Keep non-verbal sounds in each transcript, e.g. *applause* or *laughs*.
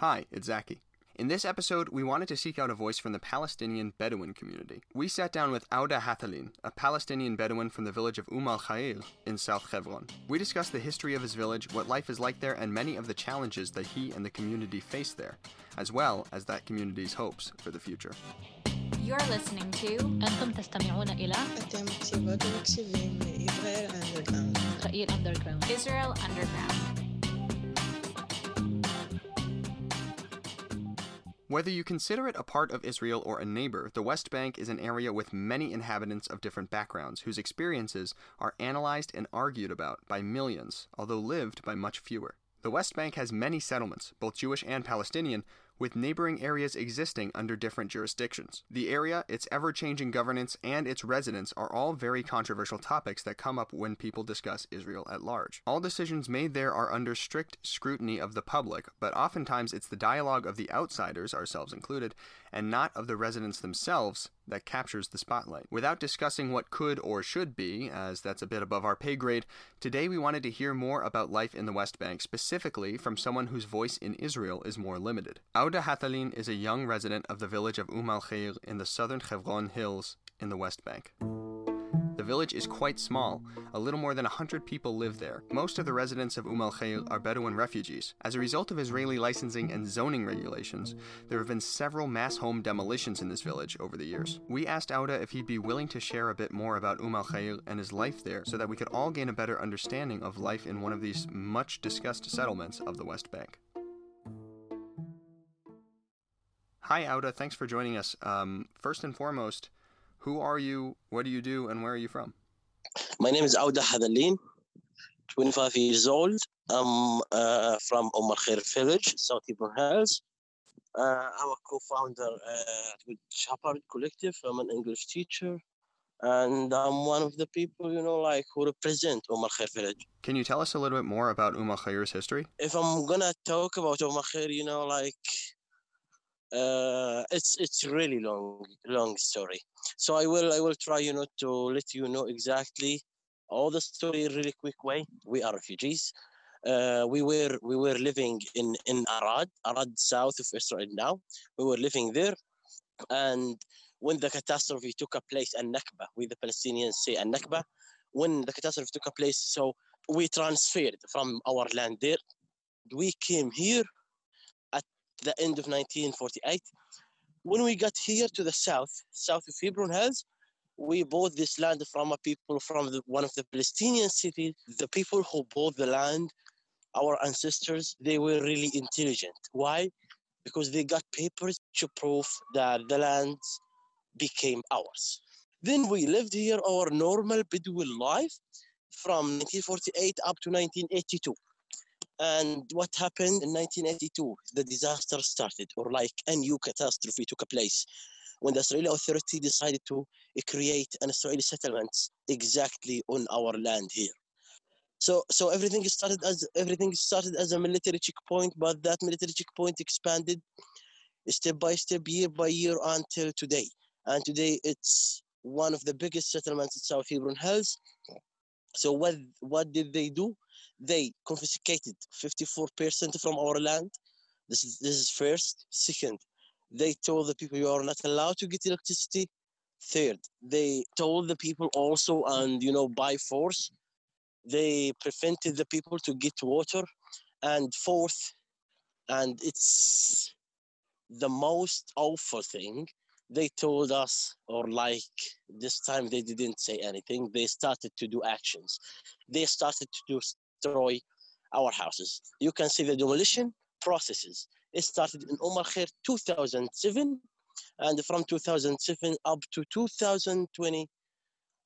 Hi, it's Zaki. In this episode, we wanted to seek out a voice from the Palestinian Bedouin community. We sat down with Auda Hathalin, a Palestinian Bedouin from the village of Umm al Khair in South Hebron. We discussed the history of his village, what life is like there, and many of the challenges that he and the community face there, as well as that community's hopes for the future. You're listening to أنتم تستمعون إلى أنتم إسرائيل Israel Underground Whether you consider it a part of Israel or a neighbor, the West Bank is an area with many inhabitants of different backgrounds whose experiences are analyzed and argued about by millions, although lived by much fewer. The West Bank has many settlements, both Jewish and Palestinian, with neighboring areas existing under different jurisdictions. The area, its ever changing governance, and its residents are all very controversial topics that come up when people discuss Israel at large. All decisions made there are under strict scrutiny of the public, but oftentimes it's the dialogue of the outsiders, ourselves included, and not of the residents themselves that captures the spotlight. Without discussing what could or should be, as that's a bit above our pay grade, today we wanted to hear more about life in the West Bank, specifically from someone whose voice in Israel is more limited. Auda Hathalin is a young resident of the village of Umm al Khair in the southern Hebron Hills in the West Bank. The village is quite small. A little more than 100 people live there. Most of the residents of Umm al Khair are Bedouin refugees. As a result of Israeli licensing and zoning regulations, there have been several mass home demolitions in this village over the years. We asked Auda if he'd be willing to share a bit more about Umm al Khair and his life there so that we could all gain a better understanding of life in one of these much discussed settlements of the West Bank. Hi, Auda. Thanks for joining us. Um, first and foremost, who are you, what do you do, and where are you from? My name is Auda Hathalin, 25 years old. I'm uh, from Omar Khair Village, South Hebron Hills. Uh, I'm a co-founder uh, with Shepherd Collective. I'm an English teacher, and I'm one of the people, you know, like who represent Omar Khair Village. Can you tell us a little bit more about Umm al Khair's history? If I'm gonna talk about Omar Khair, you know, like uh, it's it's really long, long story. So I will I will try, you know, to let you know exactly all the story in really quick way. We are refugees. Uh, we were we were living in in Arad, Arad, south of Israel. Now we were living there, and when the catastrophe took a place, and Nakba, we the Palestinians say a Nakba, when the catastrophe took a place, so we transferred from our land there. We came here the end of 1948. When we got here to the south, south of Hebron Hills, we bought this land from a people from the, one of the Palestinian cities. The people who bought the land, our ancestors, they were really intelligent. Why? Because they got papers to prove that the land became ours. Then we lived here our normal Bedouin life from 1948 up to 1982. And what happened in 1982? The disaster started, or like a new catastrophe took place when the Israeli Authority decided to create an Israeli settlement exactly on our land here. So, so everything started as everything started as a military checkpoint, but that military checkpoint expanded step by step, year by year, until today. And today, it's one of the biggest settlements in South Hebron Hills. So, what what did they do? They confiscated 54% from our land. This is this is first. Second, they told the people you are not allowed to get electricity. Third, they told the people also, and you know, by force, they prevented the people to get water. And fourth, and it's the most awful thing, they told us, or like this time they didn't say anything, they started to do actions. They started to destroy our houses. You can see the demolition processes. It started in Omar Khair 2007, and from 2007 up to 2020,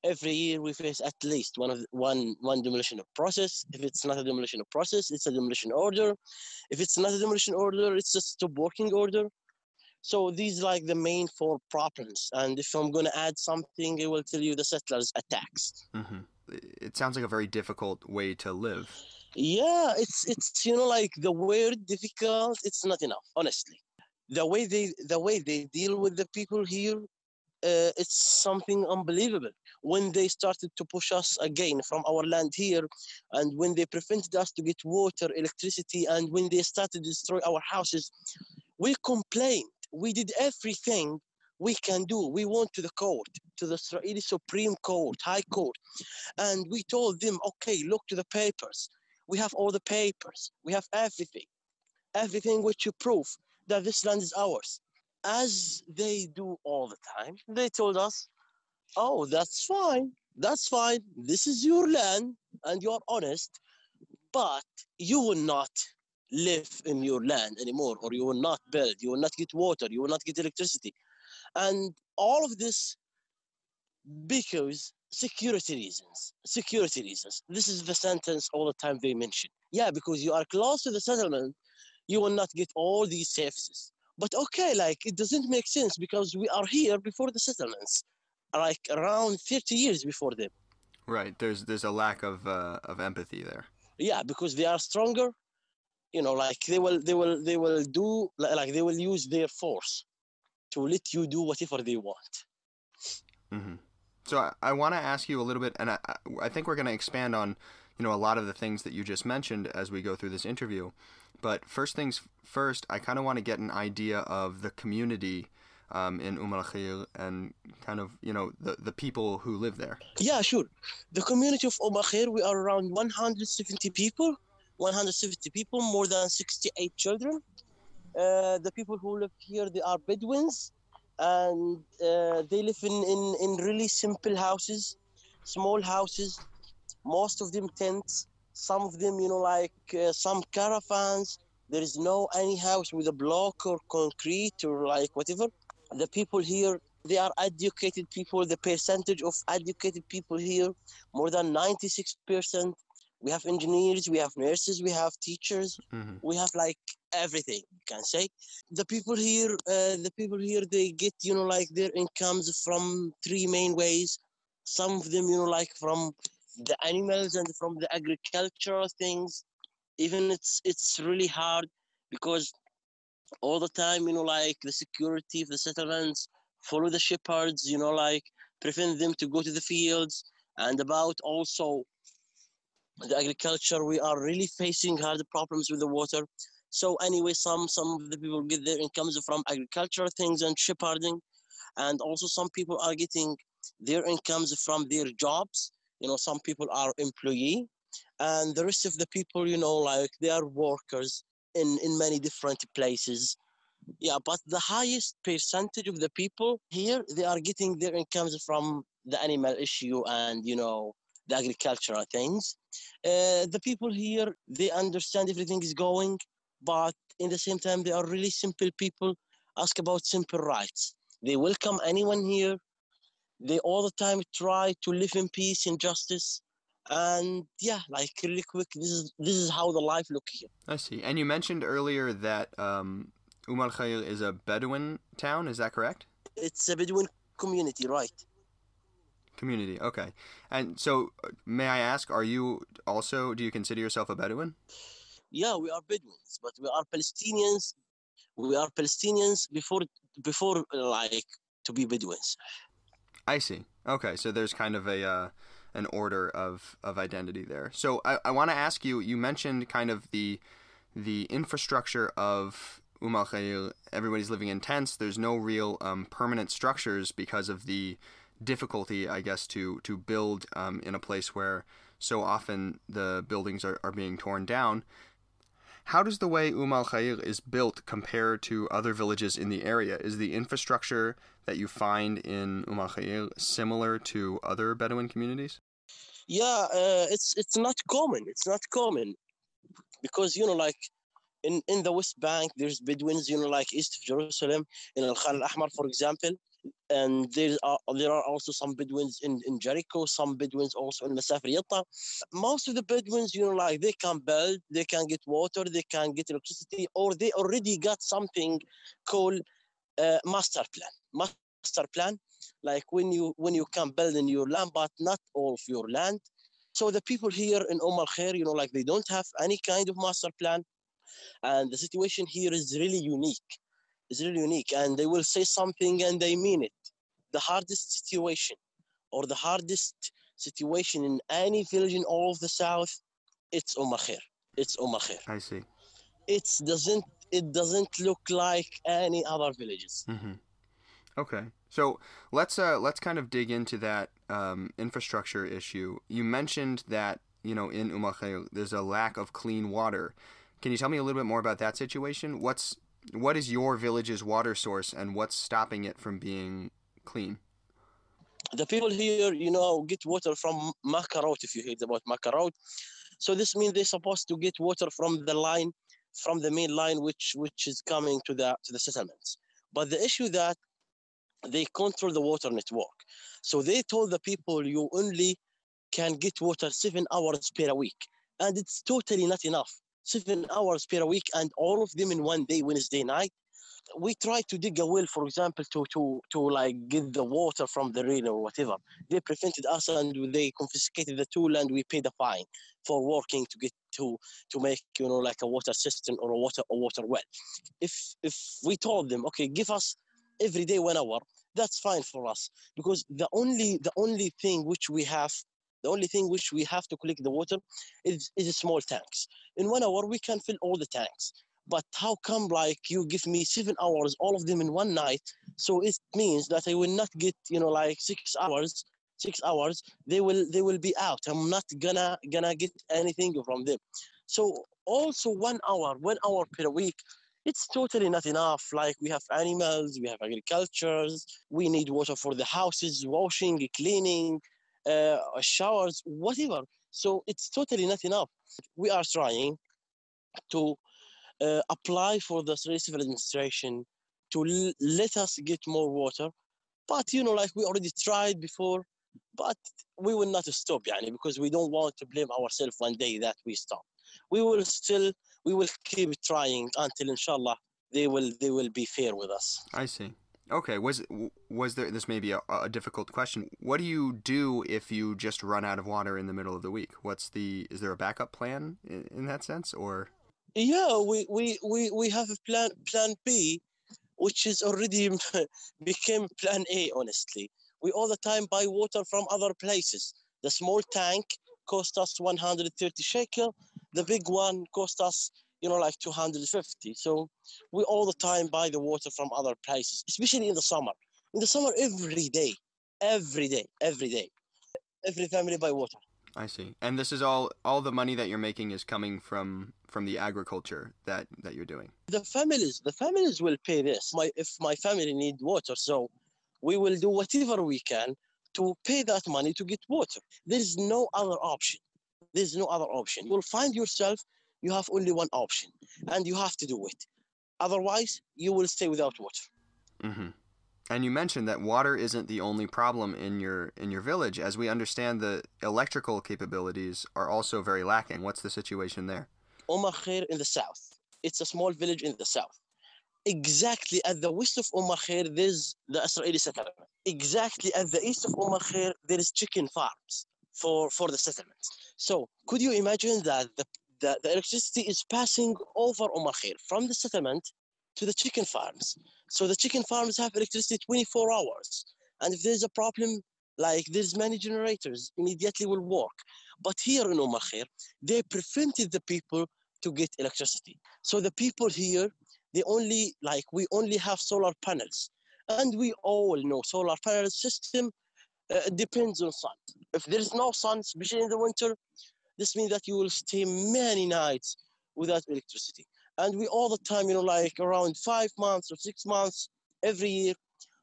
every year we face at least one of one one demolition process. If it's not a demolition process, it's a demolition order. If it's not a demolition order, it's a stop working order. So these like the main four problems. And if I'm gonna add something, I will tell you the settlers attacks. hmm It sounds like a very difficult way to live. Yeah, it's it's you know like the word difficult. It's not enough, honestly. The way they the way they deal with the people here, uh, it's something unbelievable when they started to push us again from our land here and when they prevented us to get water electricity and when they started to destroy our houses we complained we did everything we can do. We went to the court to the israeli supreme court high court and we told them okay look to the papers. We have all the papers. We have everything. Everything which you prove that this land is ours. As they do all the time they told us oh that's fine. That's fine. This is your land and you are honest but you will not live in your land anymore or you will not build. You will not get water. You will not get electricity and all of this because security reasons security reasons this is the sentence all the time they mention yeah because you are close to the settlement you will not get all these services but okay like it doesn't make sense because we are here before the settlements like around 30 years before them Right. There's there's a lack of uh, of empathy there. yeah because they are stronger you know like they will they will they will do like they will use their force to let you do whatever they want. Hmm So I, I want to ask you a little bit, and I, I- think we're going to expand on, you know, a lot of the things that you just mentioned as we go through this interview. But first things first, I kind of want to get an idea of the community um, in Umm al and kind of, you know, the, the people who live there. yeah sure. The community of Umm Khair, we are around 170 people. 170 people more than 68 children uh, the people who live here they are bedouins and uh, they live in, in, in really simple houses small houses most of them tents some of them you know like uh, some caravans. There is no any house with a block or concrete or like whatever. The people here they are educated people. The percentage of educated people here more than 96% we have engineers we have nurses we have teachers. Hmm we have like everything you can say. The people here uh, the people here they get you know like their incomes from three main ways. Some of them you know like from the animals and from the agricultural things. Even it's it's really hard because all the time you know like the security of the settlements follow the shepherds you know like prevent them to go to the fields. And about also the agriculture we are really facing hard problems with the water so anyway some some of the people get their incomes from agricultural things and shepherding and also some people are getting their incomes from their jobs. You know some people are employee and the rest of the people you know like they are workers in in many different places. Yeah but the highest percentage of the people here they are getting their incomes from the animal issue and you know the agricultural things. Uh, the people here they understand everything is going but in the same time they are really simple people ask about simple rights they welcome anyone here they all the time try to live in peace and justice and yeah like really quick this is this is how the life look here I see. And you mentioned earlier that um, Umm al Khair is a Bedouin town. Is that correct? it's a bedouin community right Community. Okay. And so, uh, may I ask, are you also, do you consider yourself a Bedouin? Yeah we are bedouins but we are palestinians we are palestinians before before like to be bedouins I see. Okay, so there's kind of a uh, an order of of identity there. So I, I want to ask you. You mentioned kind of the the infrastructure of Umm al Khair. Everybody's living in tents. There's no real um, permanent structures because of the difficulty, I guess, to to build um, in a place where so often the buildings are, are being torn down. How does the way Umm al Khair is built compare to other villages in the area? Is the infrastructure that you find in Umm al Khair similar to other Bedouin communities? yeah uh, it's it's not common it's not common because you know like in in the west bank there's bedouins you know like east of jerusalem in al khan al-ahmar for example and there are there are also some bedouins in, in jericho some bedouins also in Masafer Yatta most of the bedouins you know like they can build they can get water they can get electricity or they already got something called uh, master plan. Master plan like when you when you can build in your land but not all of your land. So the people here in Umm al Khair, you know, like they don't have any kind of master plan, and the situation here is really unique. It's really unique, and they will say something and they mean it. the hardest situation or the hardest situation in any village in all of the south, it's Umm Khair. It's Umm Khair. I see. It doesn't it doesn't look like any other villages. hmm Okay, so let's uh let's kind of dig into that um, infrastructure issue. You mentioned that you know in Umm Khair there's a lack of clean water. Can you tell me a little bit more about that situation? What's what is your village's water source and what's stopping it from being clean? The people here, you know, get water from Mekorot if you heard about Mekorot. So this means they're supposed to get water from the line, from the main line, which which is coming to the to the settlements. But the issue that they control the water network. So they told the people you only can get water seven hours per week. And it's totally not enough. Seven hours per week and all of them in one day, Wednesday night. We tried to dig a well, for example, to to to like get the water from the rain or whatever. They prevented us and they confiscated the tool and we paid a fine for working to get to to make you know like a water system or a water a water well. If if we told them, okay, give us every day one hour, that's fine for us because the only the only thing which we have the only thing which we have to collect the water is, is small tanks. In one hour we can fill all the tanks. But how come like you give me seven hours all of them in one night? So it means that i will not get you know like six hours six hours they will they will be out. I'm not gonna gonna get anything from them. So also one hour one hour per week it's totally not enough. Like we have animals, we have agricultures, we need water for the houses, washing, cleaning, uh, showers, whatever. So it's totally not enough. We are trying to uh, apply for the civil administration to l- let us get more water. But you know, like we already tried before, but we will not stop, yani, because we don't want to blame ourselves one day that we stop. We will still we will keep trying until inshallah they will they will be fair with us I see. Okay, was was there this may be a, a difficult question. What do you do if you just run out of water in the middle of the week? What's the is there a backup plan in, in that sense or yeah we, we we we have a plan plan b which is already *laughs* became plan a honestly we all the time buy water from other places the small tank cost us 130 shekel the big one cost us you know like 250 so we all the time buy the water from other places especially in the summer. In the summer every day every day every day every family buy water. I see. And this is all all the money that you're making is coming from from the agriculture that that you're doing. the families the families will pay this my if my family need water. So we will do whatever we can to pay that money to get water. There is no other option. There's no other option. You'll find yourself you have only one option and you have to do it otherwise you will stay without water Mm-hmm. And you mentioned that water isn't the only problem in your in your village. As we understand, the electrical capabilities are also very lacking. What's the situation there? Omar Khair in the south. It's a small village in the south. Exactly at the west of Omar Khair, there's the Israeli settlement. Exactly at the east of Omar Khair, there is chicken farms for, for the settlements. So could you imagine that the, the, the electricity is passing over Omar Khair from the settlement to the chicken farms. So the chicken farms have electricity 24 hours. And if there's a problem, like there's many generators, immediately will work. But here in Omar Khair, they prevented the people to get electricity. So the people here, they only like we only have solar panels, and we all know solar panel system uh, depends on sun. If there is no sun, especially in the winter, this means that you will stay many nights without electricity. And we all the time, you know, like around five months or six months every year,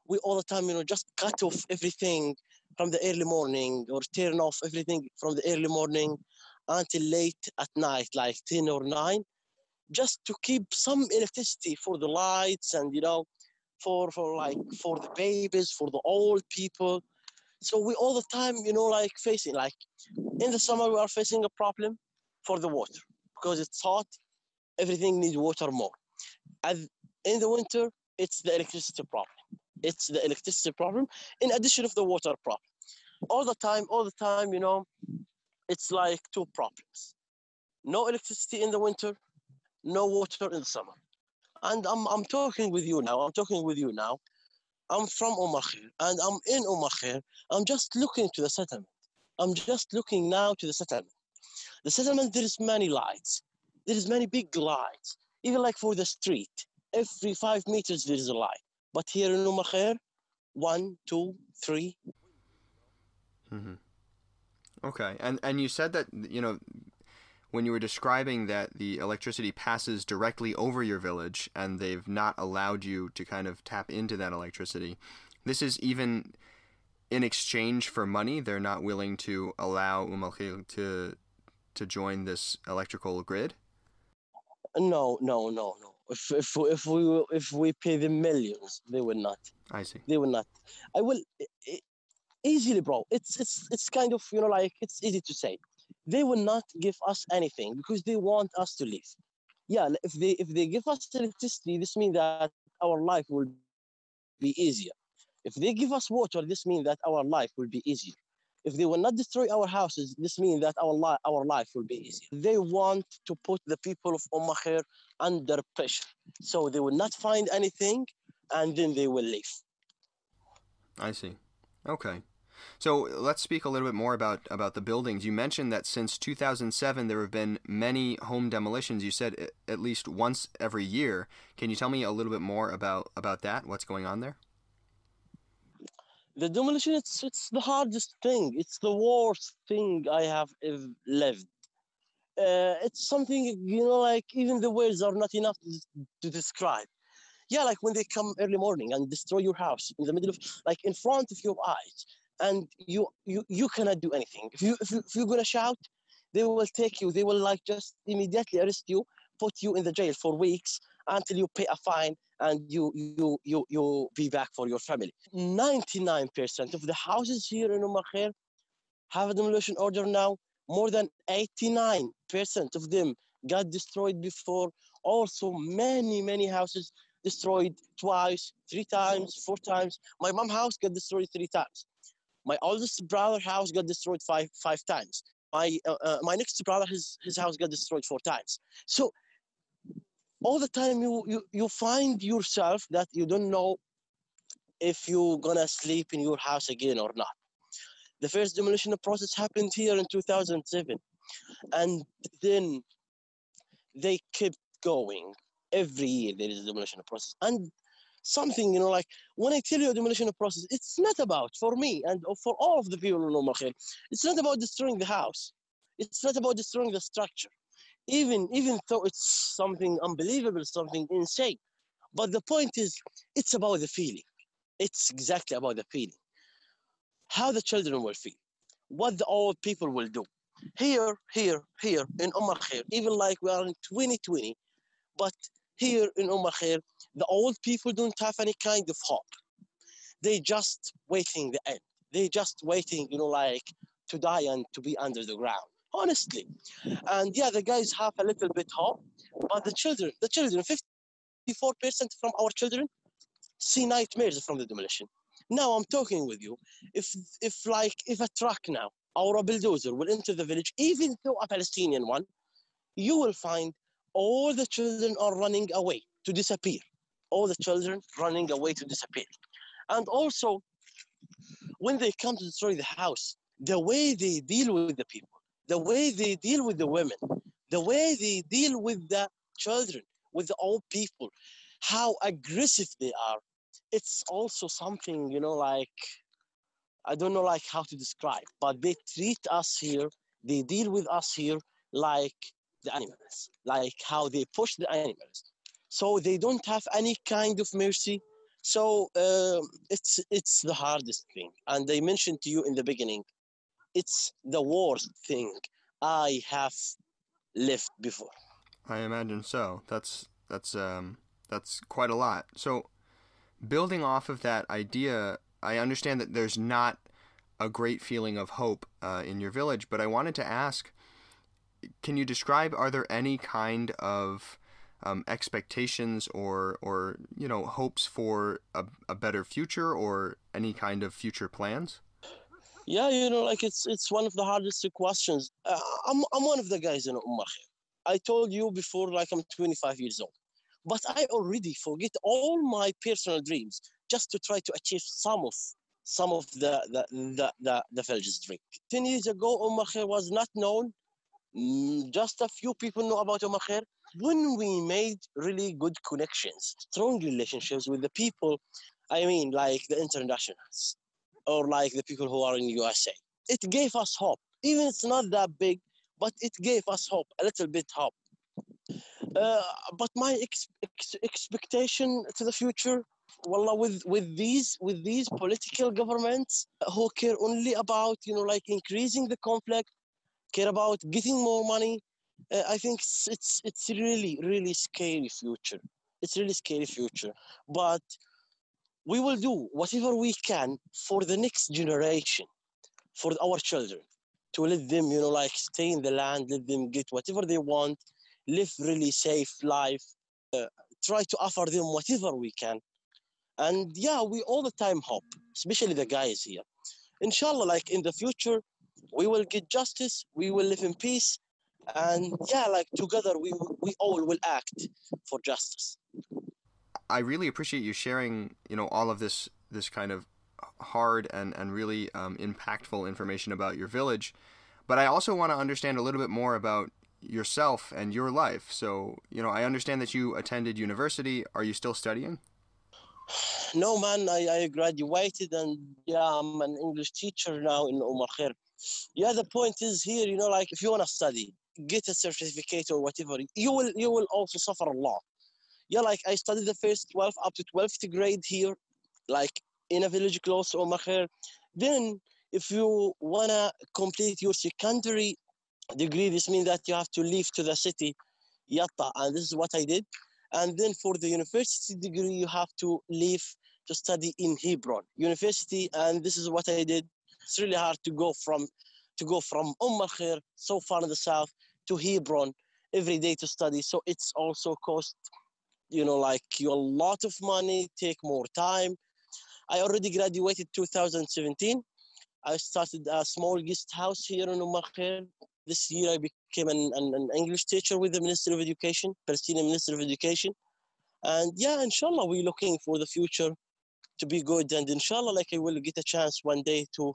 we all the time, you know, just cut off everything from the early morning or turn off everything from the early morning until late at night, like 10 or 9, just to keep some electricity for the lights and, you know, for, for like, for the babies, for the old people. So we all the time, you know, like facing, like in the summer, we are facing a problem for the water because it's hot, everything needs water more. And in the winter, it's the electricity problem. It's the electricity problem in addition of the water problem. All the time, all the time, you know, it's like two problems. No electricity in the winter, no water in the summer. And I'm, I'm talking with you now. I'm talking with you now. I'm from Al Khair and I'm in Al Khair. I'm just looking to the settlement. I'm just looking now to the settlement. The settlement, there is many lights. There is many big lights. Even like for the street, every five meters there is a light. But here in Al Khair, one, two, three. hmm Okay, and and you said that you know when you were describing that the electricity passes directly over your village and they've not allowed you to kind of tap into that electricity. This is even in exchange for money. They're not willing to allow Al Khair to to join this electrical grid. No, no, no, no. If if if we if we pay them millions, they will not. I see. They will not. I will easily, bro. It's it's it's kind of you know like it's easy to say. They will not give us anything because they want us to live. Yeah, if they if they give us electricity, this means that our life will be easier. If they give us water, this means that our life will be easier. If they will not destroy our houses, this means that our life our life will be easier. They want to put the people of Umm under pressure, so they will not find anything, and then they will leave. I see. Okay. So let's speak a little bit more about, about the buildings. You mentioned that since 2007 there have been many home demolitions. You said at least once every year. Can you tell me a little bit more about, about that? What's going on there? the demolition it's it's the hardest thing it's the worst thing i have lived uh, it's something you know like even the words are not enough to, to describe yeah like when they come early morning and destroy your house in the middle of like in front of your eyes and you you you cannot do anything. If you if, you, you're gonna shout they will take you. They will like just immediately arrest you put you in the jail for weeks until you pay a fine and you you you you be back for your family. 99% of the houses here in umm Al Khair have a demolition order now. More than 89% of them got destroyed before. Also many many houses destroyed twice three times four times. My mom house got destroyed three times my oldest brother house got destroyed five five times. My uh, uh, my next brother his his house got destroyed four times. So all the time you, you you find yourself that you don't know if you're gonna sleep in your house again or not. The first demolition process happened here in 2007 and then they kept going. Every year there is a demolition process and something you know like when i tell you a demolition process it's not about for me and for all of the people in Umm it's not about destroying the house. It's not about destroying the structure. Even even though it's something unbelievable something insane but the point is it's about the feeling. It's exactly about the feeling. How the children will feel. What the old people will do. Here here here in Umm Al Khair even like we are in 2020 but here in Umm Khair the old people don't have any kind of hope. They just waiting the end. They just waiting you know like to die and to be under the ground honestly. And yeah the guys have a little bit hope but the children the children 54% from our children see nightmares from the demolition. Now i'm talking with you. If if like if a truck now or a bulldozer will enter the village even though a palestinian one you will find all the children are running away to disappear. All the children running away to disappear. And also when they come to destroy the house the way they deal with the people the way they deal with the women the way they deal with the children with the old people how aggressive they are it's also something you know like i don't know like how to describe but they treat us here they deal with us here like the animals like how they push the animals so they don't have any kind of mercy so um, it's it's the hardest thing and i mentioned to you in the beginning it's the worst thing i have lived before I imagine so. That's that's um that's quite a lot. So building off of that idea, I understand that there's not a great feeling of hope uh, in your village, but I wanted to ask can you describe are there any kind of um, expectations or or you know hopes for a, a better future or any kind of future plans Yeah, you know, like it's it's one of the hardest questions. Uh, I'm I'm one of the guys in Umm Al Khair. I told you before, like I'm 25 years old, but I already forget all my personal dreams just to try to achieve some of some of the the the, the, the village's drink. Ten years ago, Umm al Khair was not known. Just a few people know about al Khair. When we made really good connections, strong relationships with the people, I mean, like the internationals or like the people who are in USA, it gave us hope. Even it's not that big, but it gave us hope, a little bit hope. Uh, but my ex- ex- expectation to the future, wallah, with with these with these political governments who care only about you know like increasing the conflict, care about getting more money. Uh, I think it's, it's it's really really scary future. It's really scary future. But we will do whatever we can for the next generation, for our children, to let them you know like stay in the land, let them get whatever they want, live really safe life. Uh, try to offer them whatever we can. And yeah, we all the time hope, especially the guys here. Inshallah, like in the future, we will get justice, we will live in peace, and yeah, like together we we all will act for justice. I really appreciate you sharing, you know, all of this this kind of hard and and really um, impactful information about your village. But I also want to understand a little bit more about yourself and your life. So, you know, I understand that you attended university. Are you still studying? No, man, I, I graduated and yeah, I'm an English teacher now in Umar Khair. Yeah, the point is here, you know, like if you want to study, get a certificate or whatever, you will you will also suffer a lot. Yeah, like I studied the first 12 up to 12th grade here, like in a village close to Khair. Then, if you want to complete your secondary degree, this means that you have to leave to the city, Yatta, and this is what I did. And then for the university degree, you have to leave to study in Hebron University, and this is what I did. It's really hard to go from to go from Umm al so far in the south, to Hebron every day to study. So it's also cost, you know, like you a lot of money, take more time. I already graduated 2017. I started a small guest house here in Umm al. This year I became an, an, an English teacher with the Ministry of Education, Palestinian Ministry of Education. And yeah, inshallah, we're looking for the future to be good. And inshallah, like I will get a chance one day to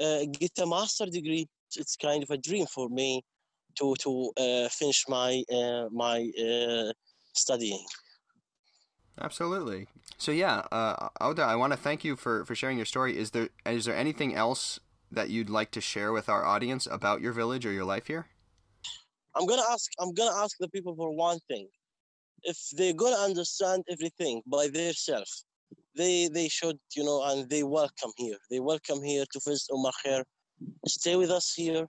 uh, get a master degree. It's kind of a dream for me to to uh, finish my uh, my uh, studying. Absolutely. So yeah, uh, Auda, I want to thank you for, for sharing your story. Is there is there anything else that you'd like to share with our audience about your village or your life here? I'm gonna ask. I'm gonna ask the people for one thing. If they're gonna understand everything by themselves, they they should, you know, and they welcome here. They welcome here to visit Umar Khair. Stay with us here,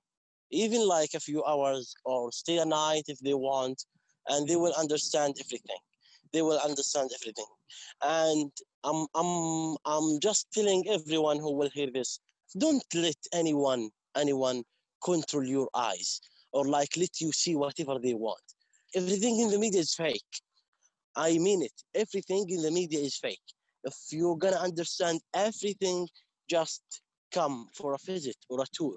even like a few hours, or stay a night if they want, and they will understand everything. They will understand everything. And I'm I'm I'm just telling everyone who will hear this, don't let anyone anyone control your eyes or like let you see whatever they want. Everything in the media is fake. I mean it. Everything in the media is fake. If you're gonna understand everything, just come for a visit or a tour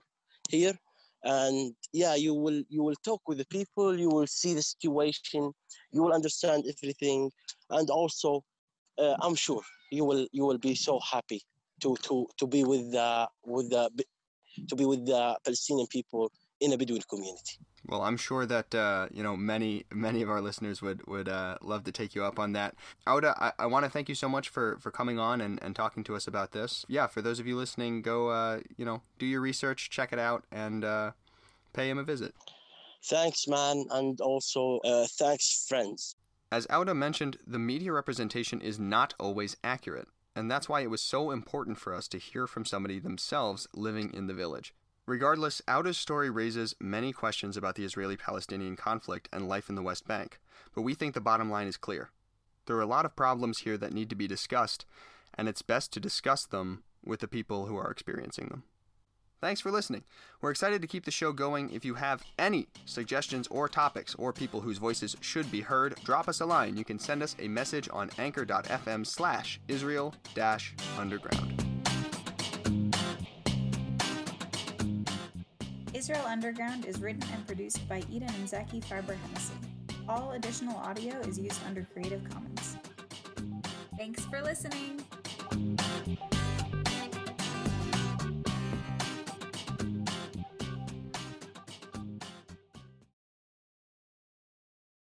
here, and yeah, you will you will talk with the people. You will see the situation. You will understand everything, and also, uh, I'm sure you will you will be so happy to to to be with the with the to be with the Palestinian people in a Bedouin community. Well, I'm sure that uh, you know many many of our listeners would would uh, love to take you up on that. Auda, I, I want to thank you so much for for coming on and, and talking to us about this. Yeah, for those of you listening, go uh, you know do your research, check it out, and uh, pay him a visit. Thanks, man, and also uh, thanks, friends. As Auda mentioned, the media representation is not always accurate, and that's why it was so important for us to hear from somebody themselves living in the village. Regardless, Auda's story raises many questions about the Israeli Palestinian conflict and life in the West Bank, but we think the bottom line is clear. There are a lot of problems here that need to be discussed, and it's best to discuss them with the people who are experiencing them. Thanks for listening. We're excited to keep the show going. If you have any suggestions or topics or people whose voices should be heard, drop us a line. You can send us a message on anchor.fm slash Israel underground. Israel Underground is written and produced by Eden and Zaki Farber Hennessy. All additional audio is used under Creative Commons. Thanks for listening.